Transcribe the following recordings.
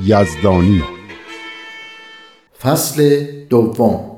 یزدانی فصل دوم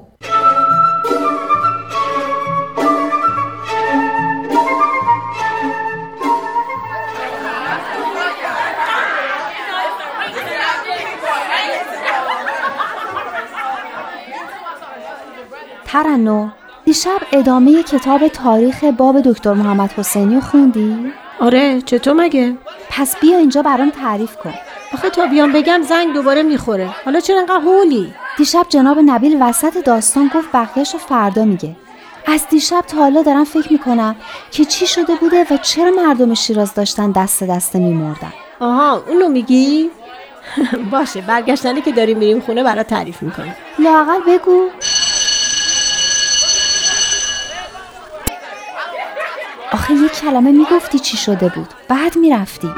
ترنو دیشب ادامه کتاب تاریخ باب دکتر محمد حسینی رو خوندی؟ آره چطور مگه؟ پس بیا اینجا برام تعریف کن آخه تا بیام بگم زنگ دوباره می‌خوره. حالا چرا انقدر هولی؟ دیشب جناب نبیل وسط داستان گفت بقیهش رو فردا میگه. از دیشب تا حالا دارم فکر می‌کنم که چی شده بوده و چرا مردم شیراز داشتن دست دسته میمردن. آها اونو میگی؟ باشه برگشتنی که داریم میریم خونه برای تعریف می‌کنم. لاقل بگو. آخه یه کلمه می‌گفتی چی شده بود. بعد می‌رفتی.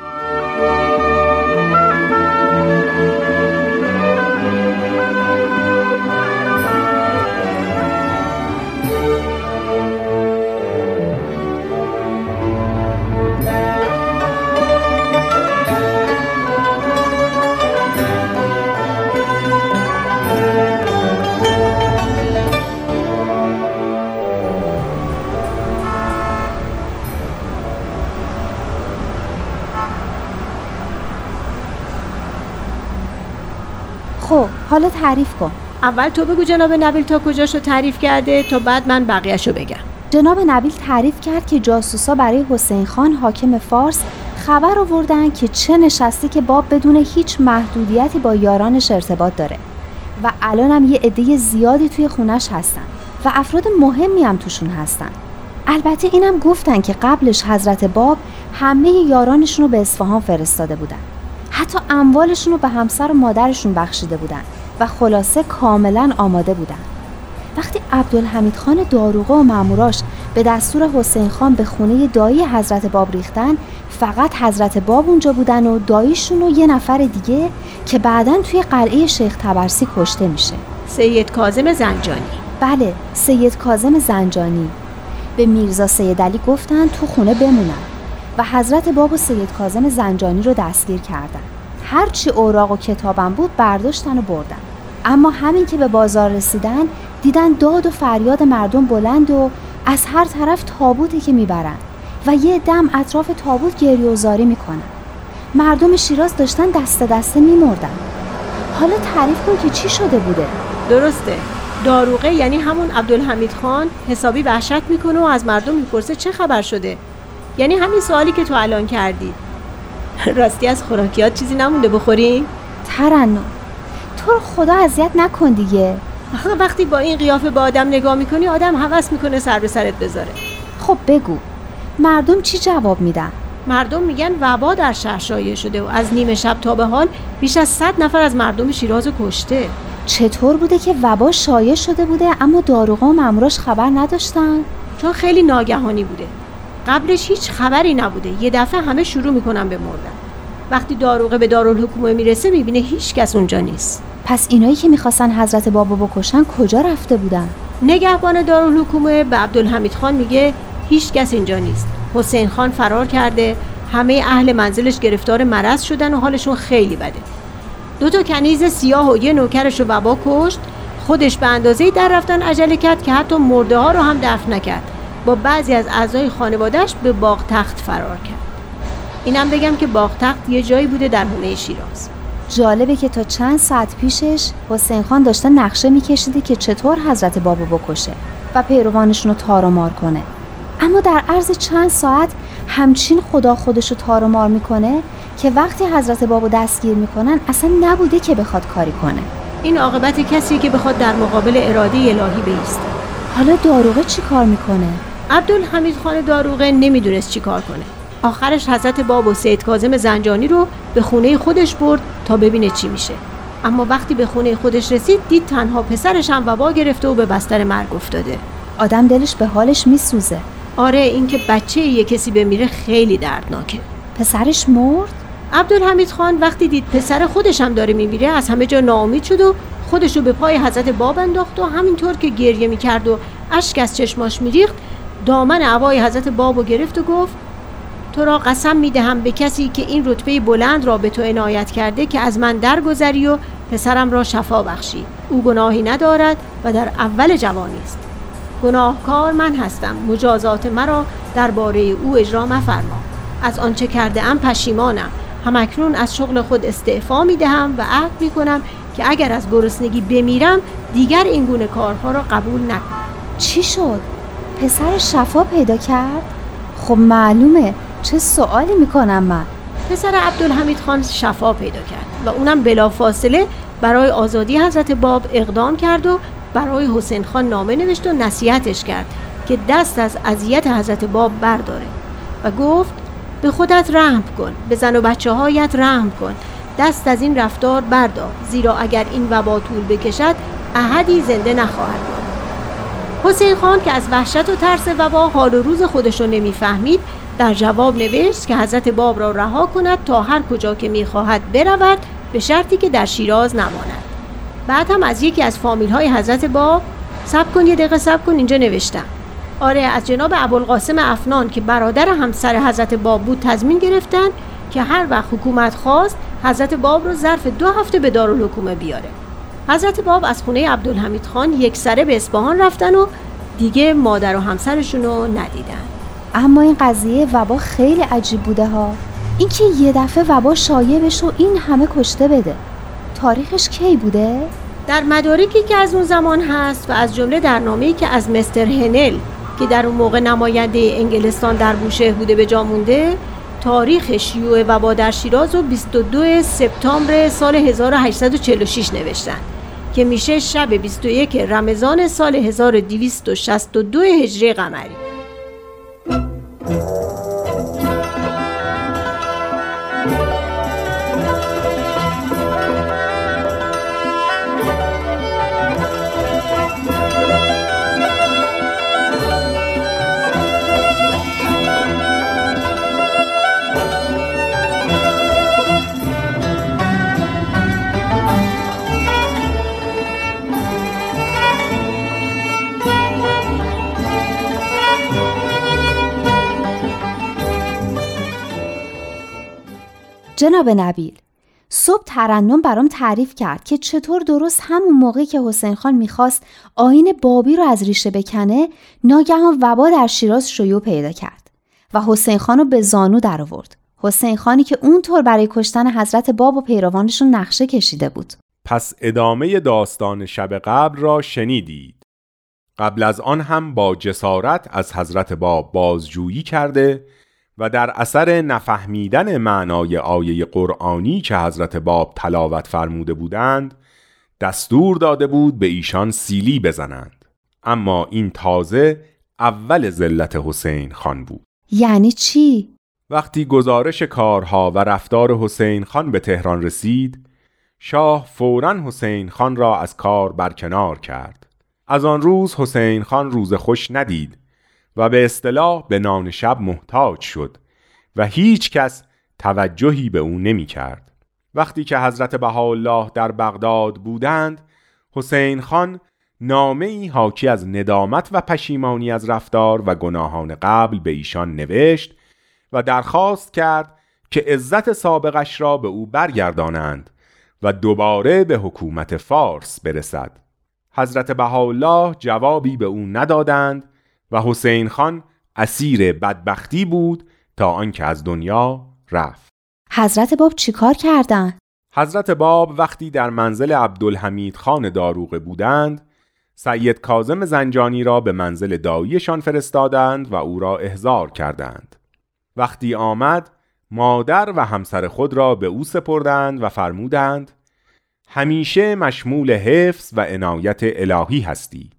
حالا تعریف کن. اول تو بگو جناب نبیل تا کجاشو تعریف کرده تا بعد من بقیهشو بگم. جناب نبیل تعریف کرد که جاسوسا برای حسین خان حاکم فارس خبر آوردن که چه نشستی که باب بدون هیچ محدودیتی با یارانش ارتباط داره و الان هم یه عده زیادی توی خونش هستن و افراد مهمی هم توشون هستن. البته اینم گفتن که قبلش حضرت باب همه یارانشون رو به اصفهان فرستاده بودن. حتی اموالشون رو به همسر و مادرشون بخشیده بودن. و خلاصه کاملا آماده بودن. وقتی عبدالحمید خان داروغه و ماموراش به دستور حسین خان به خونه دایی حضرت باب ریختن فقط حضرت باب اونجا بودن و داییشون و یه نفر دیگه که بعدا توی قلعه شیخ تبرسی کشته میشه. سید کازم زنجانی. بله سید کازم زنجانی. به میرزا سید علی گفتن تو خونه بمونن و حضرت باب و سید کازم زنجانی رو دستگیر کردن. هرچی اوراق و کتابم بود برداشتن و بردن. اما همین که به بازار رسیدن دیدن داد و فریاد مردم بلند و از هر طرف تابوتی که می‌برن و یه دم اطراف تابوت گریه و زاری می‌کنن. مردم شیراز داشتن دست دسته میمردن. حالا تعریف کن که چی شده بوده؟ درسته. داروغه یعنی همون عبدالحمید خان حسابی وحشت می‌کنه و از مردم می‌پرسه چه خبر شده؟ یعنی همین سوالی که تو الان کردی. راستی از خوراکیات چیزی نمونده بخوریم ترنم. تو رو خدا اذیت نکن دیگه. آخه وقتی با این قیافه به آدم نگاه می‌کنی آدم حوس می‌کنه سر به سرت بذاره. خب بگو. مردم چی جواب میدن؟ مردم میگن وبا در شهر شایع شده و از نیمه شب تا به حال بیش از صد نفر از مردم شیراز کشته. چطور بوده که وبا شایع شده بوده اما داروغا و ماموراش خبر نداشتن؟ چون خیلی ناگهانی بوده. قبلش هیچ خبری نبوده. یه دفعه همه شروع می‌کنن به مردن. وقتی داروغه به دارالحکومه می‌رسه می‌بینه هیچ کس اونجا نیست. پس اینایی که می‌خواستن حضرت بابا بکشن کجا رفته بودن؟ نگهبان دارالحکومه به عبدالحمید خان میگه هیچ کس اینجا نیست. حسین خان فرار کرده. همه اهل منزلش گرفتار مرض شدن و حالشون خیلی بده. دو تا کنیز سیاه و یه نوکرش رو وبا کشت. خودش به اندازه در رفتن عجله کرد که حتی مرده ها رو هم دفن نکرد. با بعضی از اعضای خانوادهش به باغ تخت فرار کرد. اینم بگم که باغتخت یه جایی بوده در حومه شیراز. جالبه که تا چند ساعت پیشش حسین خان داشته نقشه میکشیده که چطور حضرت بابو بکشه و پیروانشون رو تار و مار کنه. اما در عرض چند ساعت همچین خدا خودش رو تار و مار می‌کنه که وقتی حضرت بابو دستگیر می‌کنن اصلا نبوده که بخواد کاری کنه. این عاقبت کسی که بخواد در مقابل اراده الهی بیسته. حالا داروغه چی کار می‌کنه؟ عبدالحمید خان داروغه نمی‌دونست چی کار کنه. آخرش حضرت باب و سید کازم زنجانی رو به خونه خودش برد تا ببینه چی میشه. اما وقتی به خونه خودش رسید دید تنها پسرش هم وبا گرفته و به بستر مرگ افتاده. آدم دلش به حالش میسوزه. آره اینکه بچه یه کسی بمیره خیلی دردناکه. پسرش مرد؟ عبدالحمید خان وقتی دید پسر خودش هم داره میمیره از همه جا ناامید شد و خودش رو به پای حضرت باب انداخت و همینطور که گریه می‌کرد و اشک از چشماش میریخت دامن عبای حضرت بابو گرفت و گفت تو را قسم می‌دهم به کسی که این رتبه بلند را به تو عنایت کرده که از من درگذری و پسرم را شفا بخشی. او گناهی ندارد و در اول جوانی است گناهکار من هستم. مجازات مرا درباره او اجرا مفرما. از آنچه کرده ام پشیمانم همکنون از شغل خود استعفا می دهم و عهد می کنم که اگر از گرسنگی بمیرم دیگر این گونه کارها را قبول نکنم. چی شد؟ پسر شفا پیدا کرد؟ خب معلومه چه سوالی می‌کنم من پسر عبدالحمید خان شفا پیدا کرد و اونم بلافاصله برای آزادی حضرت باب اقدام کرد و برای حسین خان نامه نوشت و نصیحتش کرد که دست از اذیت حضرت باب برداره و گفت به خودت رحم کن به زن و بچه هایت رحم کن دست از این رفتار بردار زیرا اگر این وبا طول بکشد احدی زنده نخواهد بود حسین خان که از وحشت و ترس وبا حال و روز خودش رو نمی‌فهمید در جواب نوشت که حضرت باب را رها کند تا هر کجا که می‌خواهد برود به شرطی که در شیراز نماند. بعد هم از یکی از فامیل های حضرت باب سب کن یه دقیقه سب کن اینجا نوشتم. آره از جناب ابوالقاسم افنان که برادر همسر حضرت باب بود تضمین گرفتن که هر وقت حکومت خواست حضرت باب رو ظرف دو هفته به دارالحکومه بیاره. حضرت باب از خونه عبدالحمید خان یک سره به اصفهان رفتن و دیگه مادر و همسرشون رو ندیدن. اما این قضیه وبا خیلی عجیب بوده ها. اینکه یه دفعه وبا شایع بشه و این همه کشته بده. تاریخش کی بوده؟ در مدارکی که از اون زمان هست و از جمله در نامه‌ای که از مستر هنل که در اون موقع نماینده انگلستان در بوشهر بوده به جا مونده تاریخ شیوع وبا در شیراز و 22 سپتامبر سال 1846 نوشتن. که میشه شب 21 رمضان سال 1262 هجری قمری. جناب نبیل صبح ترنم برام تعریف کرد که چطور درست همون موقعی که حسین خان می‌خواست آین بابی رو از ریشه بکنه ناگهان وبا در شیراز شیوع پیدا کرد و حسین خان رو به زانو در آورد حسین خانی که اونطور برای کشتن حضرت باب و پیروانشون نقشه کشیده بود. پس ادامه داستان شب قبل را شنیدید. قبل از آن هم با جسارت از حضرت باب بازجویی کرده و در اثر نفهمیدن معنای آیه قرآنی که حضرت باب تلاوت فرموده بودند دستور داده بود به ایشان سیلی بزنند. اما این تازه اول ذلت حسین خان بود. یعنی چی؟ وقتی گزارش کارها و رفتار حسین خان به تهران رسید شاه فورا حسین خان را از کار برکنار کرد. از آن روز حسین خان روز خوش ندید. و به اصطلاح به نان شب محتاج شد و هیچ کس توجهی به او نمی کرد. وقتی که حضرت بهاءالله در بغداد بودند حسین خان نامه ای حاکی از ندامت و پشیمانی از رفتار و گناهان قبل به ایشان نوشت و درخواست کرد که عزت سابقش را به او برگردانند و دوباره به حکومت فارس برسد حضرت بهاءالله جوابی به او ندادند و حسین خان اسیر بدبختی بود تا آنکه از دنیا رفت. حضرت باب چیکار کردن؟ حضرت باب وقتی در منزل عبدالحمید خان داروغه بودند سید کازم زنجانی را به منزل داییشان فرستادند و او را احضار کردند. وقتی آمد مادر و همسر خود را به او سپردند و فرمودند همیشه مشمول حفظ و عنایت الهی هستی.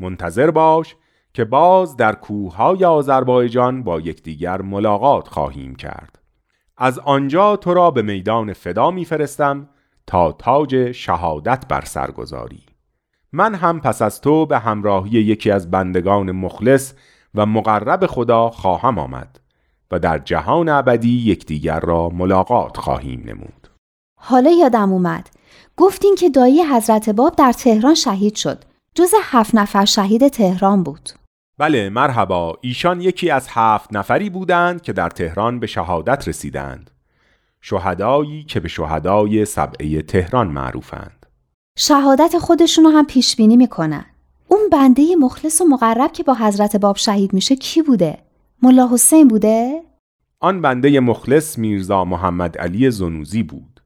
منتظر باش که باز در کوههای آذربایجان با یکدیگر ملاقات خواهیم کرد. از آنجا تو را به میدان فدا میفرستم تا تاج شهادت بر سر گذاری. من هم پس از تو به همراهی یکی از بندگان مخلص و مقرب خدا خواهم آمد و در جهان ابدی یکدیگر را ملاقات خواهیم نمود. حالا یادم اومد. گفتین که دایی حضرت باب در تهران شهید شد. جز هفت نفر شهید تهران بود. بله مرحبا. ایشان یکی از هفت نفری بودند که در تهران به شهادت رسیدند. شهدایی که به شهدای سبعه تهران معروفند. شهادت خودشونو هم پیش بینی می‌کنن. اون بنده مخلص و مقرب که با حضرت باب شهید میشه کی بوده؟ ملا حسین بوده؟ آن بنده مخلص میرزا محمد علی زنوزی بود.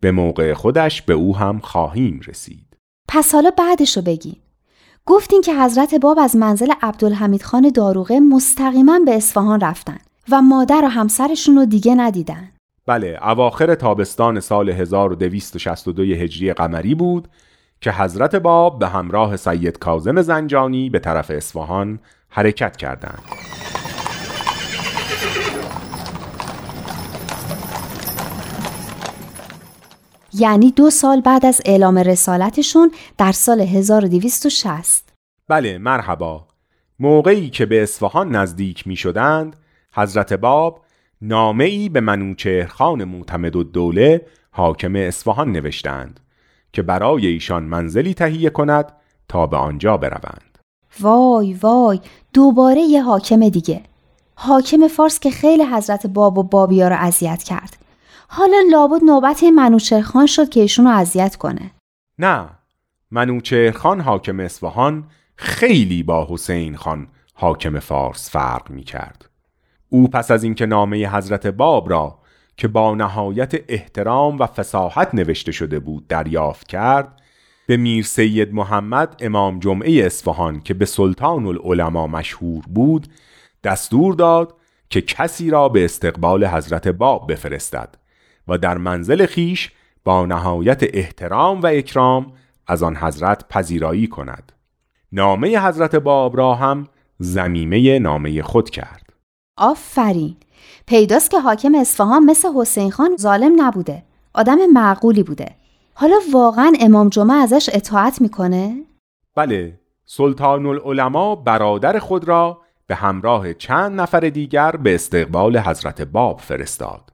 به موقع خودش به او هم خواهیم رسید. پس حالا بعدشو بگین گفتین که حضرت باب از منزل عبدالحمید خان داروغه مستقیما به اصفهان رفتن و مادر و همسرشون رو دیگه ندیدن. بله اواخر تابستان سال 1262 هجری قمری بود که حضرت باب به همراه سید کازم زنجانی به طرف اصفهان حرکت کردند. یعنی دو سال بعد از اعلام رسالتشون در سال 1260 بله مرحبا. موقعی که به اصفهان نزدیک می شدند حضرت باب نامه ای به منوچهرخان معتمد الدوله حاکم اصفهان نوشتند که برای ایشان منزلی تهیه کند تا به آنجا بروند. وای وای دوباره یه حاکم دیگه. حاکم فارس که خیلی حضرت باب و بابیا رو اذیت کرد. حالا لابد نوبت منوچهرخان شد که ایشونو اذیت کنه نه منوچهرخان حاکم اصفهان خیلی با حسین خان حاکم فارس فرق می کرد. او پس از اینکه نامه حضرت باب را که با نهایت احترام و فساحت نوشته شده بود دریافت کرد به میر سید محمد امام جمعه اصفهان که به سلطان العلماء مشهور بود دستور داد که کسی را به استقبال حضرت باب بفرستد و در منزل خیش با نهایت احترام و اکرام از آن حضرت پذیرایی کند. نامه حضرت باب را هم زمیمه نامه خود کرد. آفرین! پیداست که حاکم اصفهان مثل حسین خان ظالم نبوده. آدم معقولی بوده. حالا واقعا امام جمعه ازش اطاعت می‌کنه؟ بله سلطان العلماء برادر خود را به همراه چند نفر دیگر به استقبال حضرت باب فرستاد.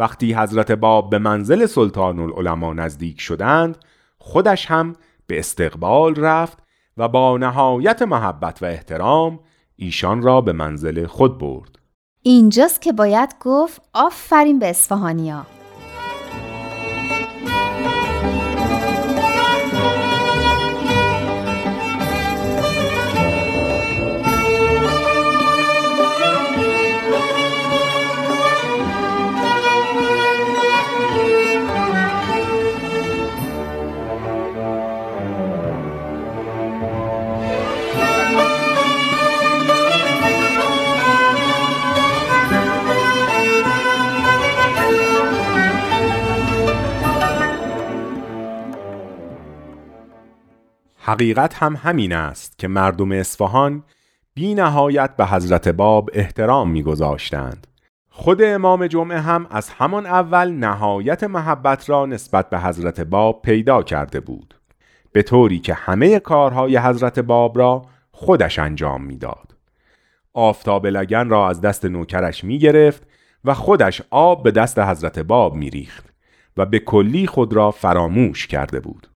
وقتی حضرت باب به منزل سلطان العلماء نزدیک شدند خودش هم به استقبال رفت و با نهایت محبت و احترام ایشان را به منزل خود برد. اینجاست که باید گفت آفرین به اصفهانیا حقیقت هم همین است که مردم اصفهان بی نهایت به حضرت باب احترام میگذاشتند. خود امام جمعه هم از همان اول نهایت محبت را نسبت به حضرت باب پیدا کرده بود به طوری که همه کارهای حضرت باب را خودش انجام می‌داد. آفتاب لگن را از دست نوکرش می گرفت و خودش آب به دست حضرت باب می ریخت و به کلی خود را فراموش کرده بود.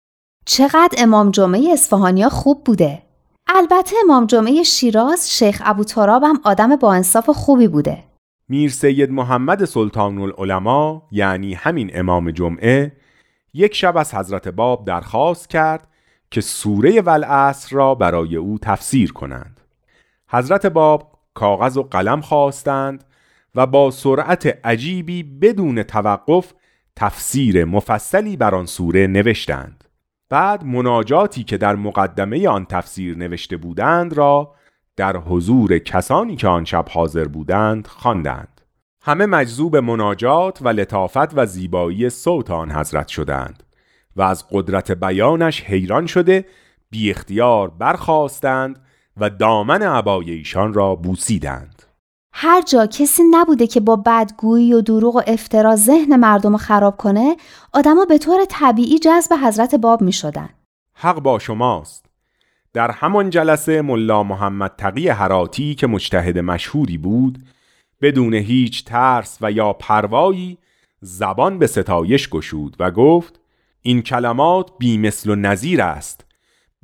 چقدر امام جمعه اصفهانیا خوب بوده. البته امام جمعه شیراز شیخ ابو تراب هم آدم با انصاف خوبی بوده. میر سید محمد سلطان العلماء یعنی همین امام جمعه یک شب از حضرت باب درخواست کرد که سوره والعصر را برای او تفسیر کنند. حضرت باب کاغذ و قلم خواستند و با سرعت عجیبی بدون توقف تفسیر مفصلی بر آن سوره نوشتند. بعد مناجاتی که در مقدمه آن تفسیر نوشته بودند را در حضور کسانی که آن شب حاضر بودند خواندند. همه مجذوب مناجات و لطافت و زیبایی صوت آن حضرت شدند و از قدرت بیانش حیران شده بی اختیار برخواستند و دامن عبای ایشان را بوسیدند. هر جا کسی نبوده که با بدگویی و دروغ و افترا ذهن مردم رو خراب کنه آدما به طور طبیعی جذب حضرت باب می شدن. حق با شماست در همان جلسه ملا محمد تقی حراتی که مجتهد مشهوری بود بدون هیچ ترس و یا پروایی زبان به ستایش گشود و گفت این کلمات بی مثل و نظیر است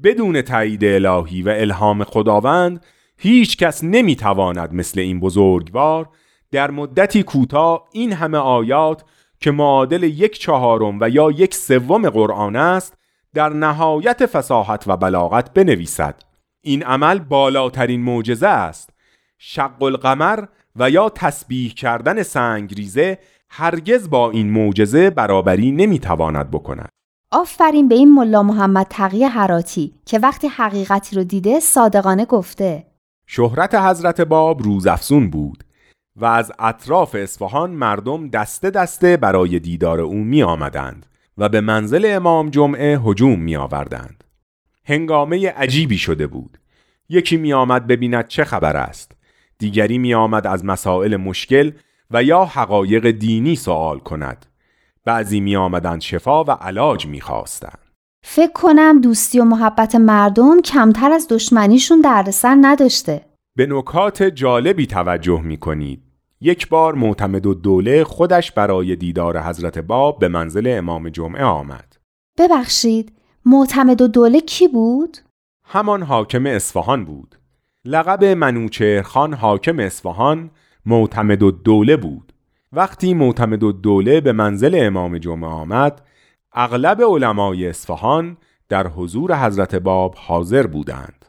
بدون تایید الهی و الهام خداوند هیچ کس نمی‌تواند مثل این بزرگوار در مدتی کوتاه این همه آیات که معادل یک چهارم و یا یک سوم قرآن است در نهایت فساحت و بلاغت بنویسد. این عمل بالاترین معجزه است. شق القمر و یا تسبیح کردن سنگریزه هرگز با این معجزه برابری نمی‌تواند بکند. آفرین به این ملا محمد تقی حراتی که وقتی حقیقتی رو دیده صادقانه گفته. شهرت حضرت باب روزافزون بود و از اطراف اصفهان مردم دسته دسته برای دیدار او می آمدند و به منزل امام جمعه هجوم می آوردند. هنگامه عجیبی شده بود. یکی می آمد ببیند چه خبر است. دیگری می آمد از مسائل مشکل و یا حقایق دینی سوال کند. بعضی می آمدند شفا و علاج می خواستند. فکر کنم دوستی و محبت مردم کمتر از دشمنیشون دردسر نداشته. به نکات جالبی توجه می کنید. یک بار معتمد و دوله خودش برای دیدار حضرت باب به منزل امام جمعه آمد. ببخشید، معتمد و دوله کی بود؟ همان حاکم اصفهان بود. لقب منوچهرخان حاکم اصفهان معتمد و دوله بود. وقتی معتمد و دوله به منزل امام جمعه آمد، اغلب علمای اصفهان در حضور حضرت باب حاضر بودند.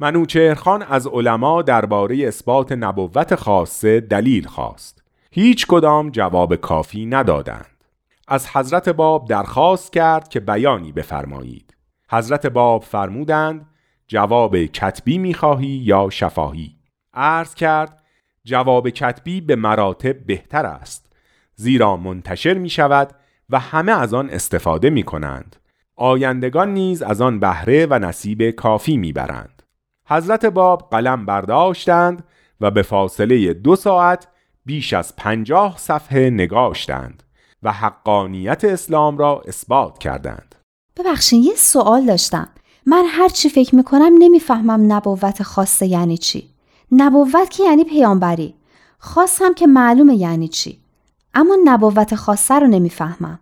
منوچهرخان از علما درباره اثبات نبوت خاصه دلیل خواست. هیچ کدام جواب کافی ندادند. از حضرت باب درخواست کرد که بیانی بفرمایید. حضرت باب فرمودند جواب کتبی می‌خواهی یا شفاهی؟ عرض کرد جواب کتبی به مراتب بهتر است. زیرا منتشر می شود و همه از آن استفاده می کنند. آیندگان نیز از آن بهره و نصیب کافی می‌برند. حضرت باب قلم برداشتند و به فاصله دو ساعت بیش از پنجاه صفحه نگاشتند و حقانیت اسلام را اثبات کردند. ببخشید یه سوال داشتم. من هر چی فکر می‌کنم نمی‌فهمم نبوت خاصه یعنی چی. نبوت که یعنی پیامبری. خاص هم که معلومه یعنی چی. اما نبوت خاصه رو نمی‌فهمم.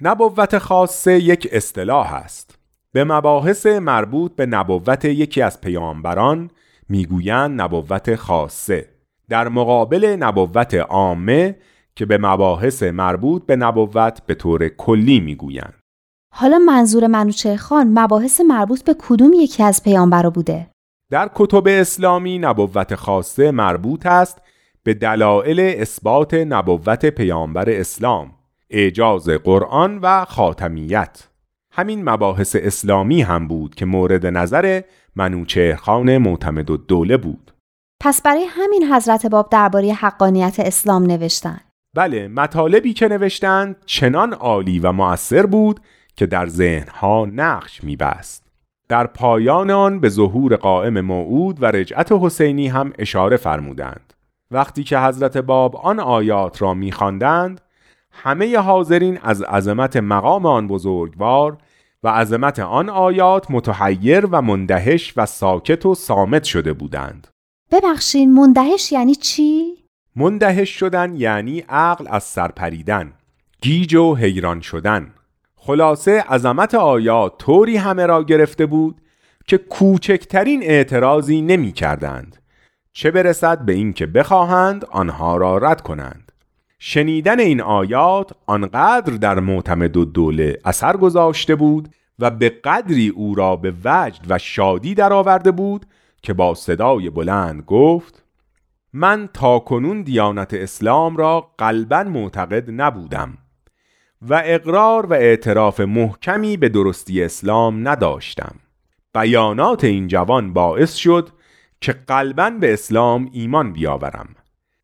نبوت خاصه یک اصطلاح است. به مباحث مربوط به نبوت یکی از پیامبران می‌گویند نبوت خاصه در مقابل نبوت عامه که به مباحث مربوط به نبوت به طور کلی می‌گویند. حالا منظور منوچه خان مباحث مربوط به کدوم یکی از پیامبرا بوده؟ در کتب اسلامی نبوت خاصه مربوط است به دلایل اثبات نبوت پیامبر اسلام اعجاز قرآن و خاتمیت. همین مباحث اسلامی هم بود که مورد نظر منوچهرخان معتمد و دوله بود. پس برای همین حضرت باب درباره حقانیت اسلام نوشتن بله مطالبی که نوشتند چنان عالی و مؤثر بود که در ذهنها نقش میبست. در پایان آن به ظهور قائم موعود و رجعت حسینی هم اشاره فرمودند. وقتی که حضرت باب آن آیات را میخواندند همه حاضرین از عظمت مقام آن بزرگوار و عظمت آن آیات متحیر و مندهش و ساکت و سامت شده بودند. ببخشین مندهش یعنی چی؟ مندهش شدن یعنی عقل از سرپریدن گیج و حیران شدن. خلاصه عظمت آیات طوری همه را گرفته بود که کوچکترین اعتراضی نمی کردند چه برسد به اینکه بخواهند آنها را رد کنند. شنیدن این آیات آنقدر در معتمد و دوله اثر گذاشته بود و به قدری او را به وجد و شادی درآورده بود که با صدای بلند گفت من تا کنون دیانت اسلام را قلبا معتقد نبودم و اقرار و اعتراف محکمی به درستی اسلام نداشتم. بیانات این جوان باعث شد که قلبا به اسلام ایمان بیاورم.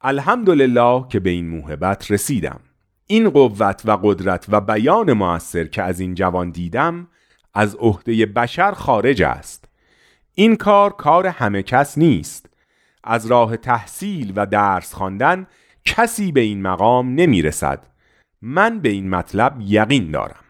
الحمدلله که به این موهبت رسیدم. این قوت و قدرت و بیان موثر که از این جوان دیدم از عهده بشر خارج است. این کار کار همه کس نیست. از راه تحصیل و درس خواندن کسی به این مقام نمی رسد من به این مطلب یقین دارم.